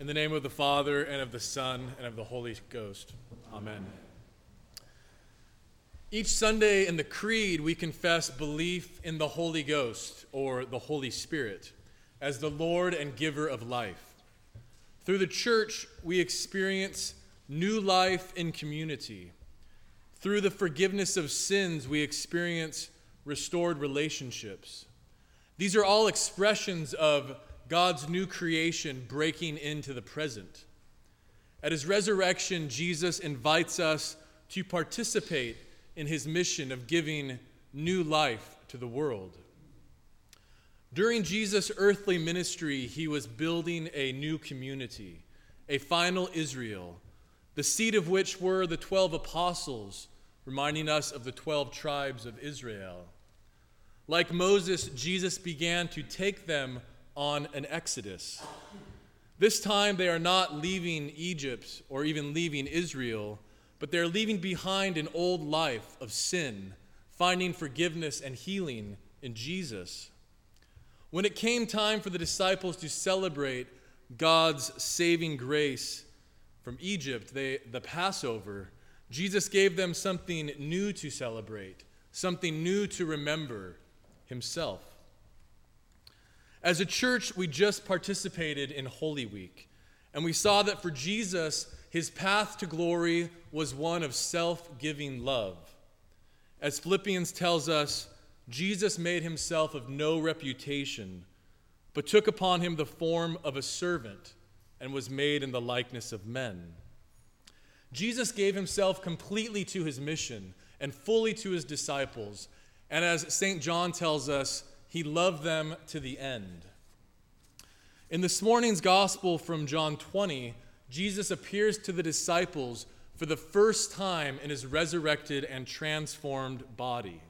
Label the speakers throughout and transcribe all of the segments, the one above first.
Speaker 1: In the name of the Father, and of the Son, and of the Holy Ghost. Amen. Each Sunday in the Creed, we confess belief in the Holy Ghost, or the Holy Spirit, as the Lord and giver of life. Through the church, we experience new life in community. Through the forgiveness of sins, we experience restored relationships. These are all expressions of God's new creation breaking into the present. At his resurrection, Jesus invites us to participate in his mission of giving new life to the world. During Jesus' earthly ministry, he was building a new community, a final Israel, the seed of which were the 12 apostles, reminding us of the 12 tribes of Israel. Like Moses, Jesus began to take them on an exodus. This time they are not leaving Egypt or even leaving Israel, but they're leaving behind an old life of sin, finding forgiveness and healing in Jesus. When it came time for the disciples to celebrate God's saving grace from Egypt, they, the Passover, Jesus gave them something new to celebrate, something new to remember Himself. As a church, we just participated in Holy Week, and we saw that for Jesus, his path to glory was one of self giving love. As Philippians tells us, Jesus made himself of no reputation, but took upon him the form of a servant and was made in the likeness of men. Jesus gave himself completely to his mission and fully to his disciples. And as St. John tells us, he loved them to the end. In this morning's gospel from John 20, Jesus appears to the disciples for the first time in his resurrected and transformed body.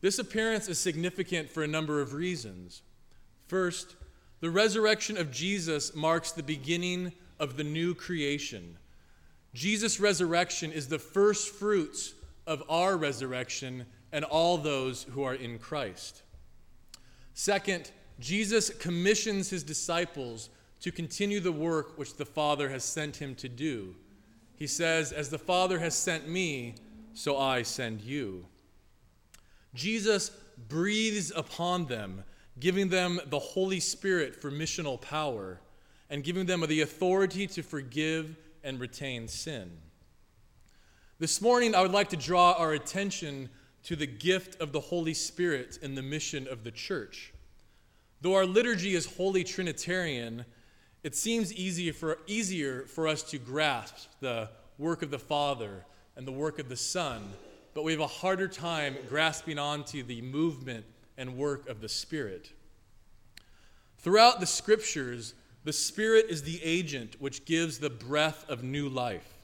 Speaker 1: This appearance is significant for a number of reasons. First, the resurrection of Jesus marks the beginning of the new creation. Jesus' resurrection is the first fruits of our resurrection and all those who are in Christ. Second, Jesus commissions his disciples to continue the work which the Father has sent him to do. He says, As the Father has sent me, so I send you. Jesus breathes upon them, giving them the Holy Spirit for missional power and giving them the authority to forgive and retain sin. This morning, I would like to draw our attention to the gift of the Holy Spirit in the mission of the church. Though our liturgy is wholly Trinitarian, it seems easier for, easier for us to grasp the work of the Father and the work of the Son, but we have a harder time grasping onto the movement and work of the Spirit. Throughout the scriptures, the Spirit is the agent which gives the breath of new life.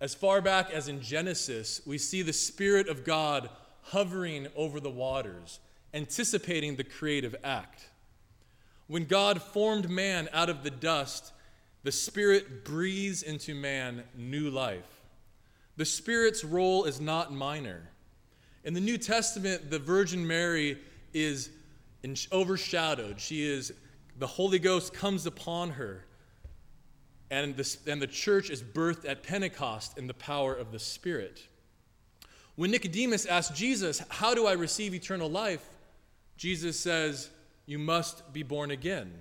Speaker 1: As far back as in Genesis, we see the Spirit of God hovering over the waters, anticipating the creative act. When God formed man out of the dust, the Spirit breathes into man new life. The Spirit's role is not minor. In the New Testament, the Virgin Mary is overshadowed. She is, the Holy Ghost comes upon her and the, and the church is birthed at Pentecost in the power of the Spirit. When Nicodemus asked Jesus, How do I receive eternal life? Jesus says, You must be born again.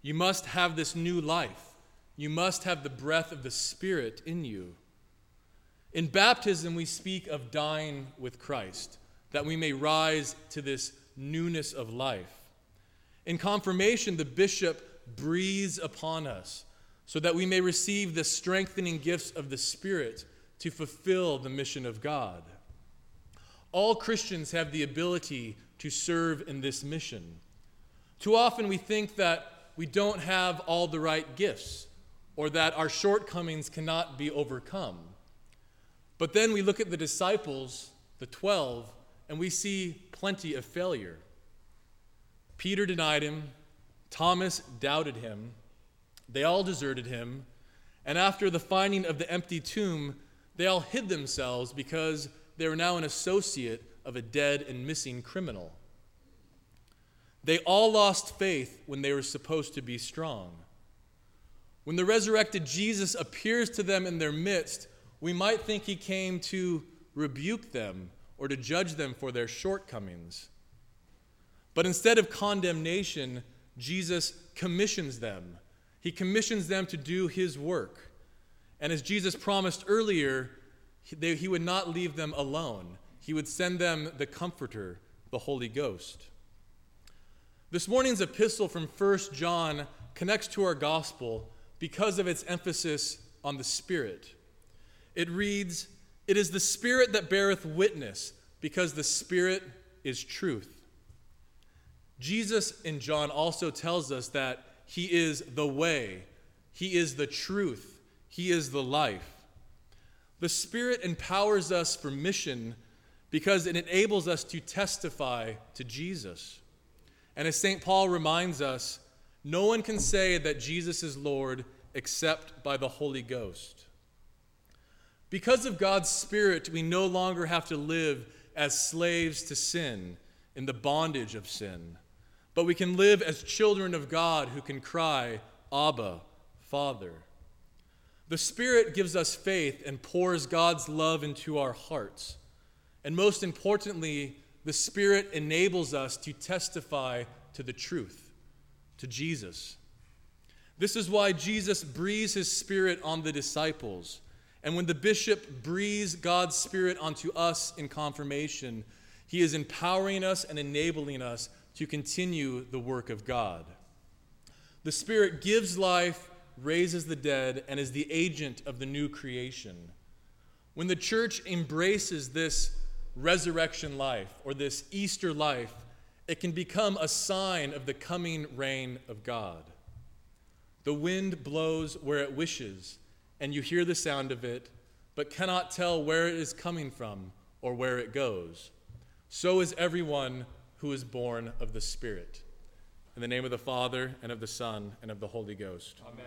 Speaker 1: You must have this new life. You must have the breath of the Spirit in you. In baptism, we speak of dying with Christ, that we may rise to this newness of life. In confirmation, the bishop breathes upon us so that we may receive the strengthening gifts of the Spirit to fulfill the mission of God. All Christians have the ability to serve in this mission. Too often we think that we don't have all the right gifts or that our shortcomings cannot be overcome. But then we look at the disciples, the 12, and we see plenty of failure. Peter denied him, Thomas doubted him, they all deserted him, and after the finding of the empty tomb, they all hid themselves because they were now an associate of a dead and missing criminal. They all lost faith when they were supposed to be strong. When the resurrected Jesus appears to them in their midst, we might think he came to rebuke them or to judge them for their shortcomings. But instead of condemnation, Jesus commissions them. He commissions them to do his work. And as Jesus promised earlier, he, he would not leave them alone, he would send them the Comforter, the Holy Ghost. This morning's epistle from 1 John connects to our gospel because of its emphasis on the Spirit. It reads, It is the Spirit that beareth witness, because the Spirit is truth. Jesus in John also tells us that He is the way, He is the truth, He is the life. The Spirit empowers us for mission because it enables us to testify to Jesus. And as St. Paul reminds us, no one can say that Jesus is Lord except by the Holy Ghost. Because of God's Spirit, we no longer have to live as slaves to sin, in the bondage of sin, but we can live as children of God who can cry, Abba, Father. The Spirit gives us faith and pours God's love into our hearts. And most importantly, the Spirit enables us to testify to the truth, to Jesus. This is why Jesus breathes his Spirit on the disciples. And when the bishop breathes God's Spirit onto us in confirmation, he is empowering us and enabling us to continue the work of God. The Spirit gives life, raises the dead, and is the agent of the new creation. When the church embraces this resurrection life or this Easter life, it can become a sign of the coming reign of God. The wind blows where it wishes, and you hear the sound of it, but cannot tell where it is coming from or where it goes. So is everyone who is born of the Spirit. In the name of the Father, and of the Son, and of the Holy Ghost.
Speaker 2: Amen.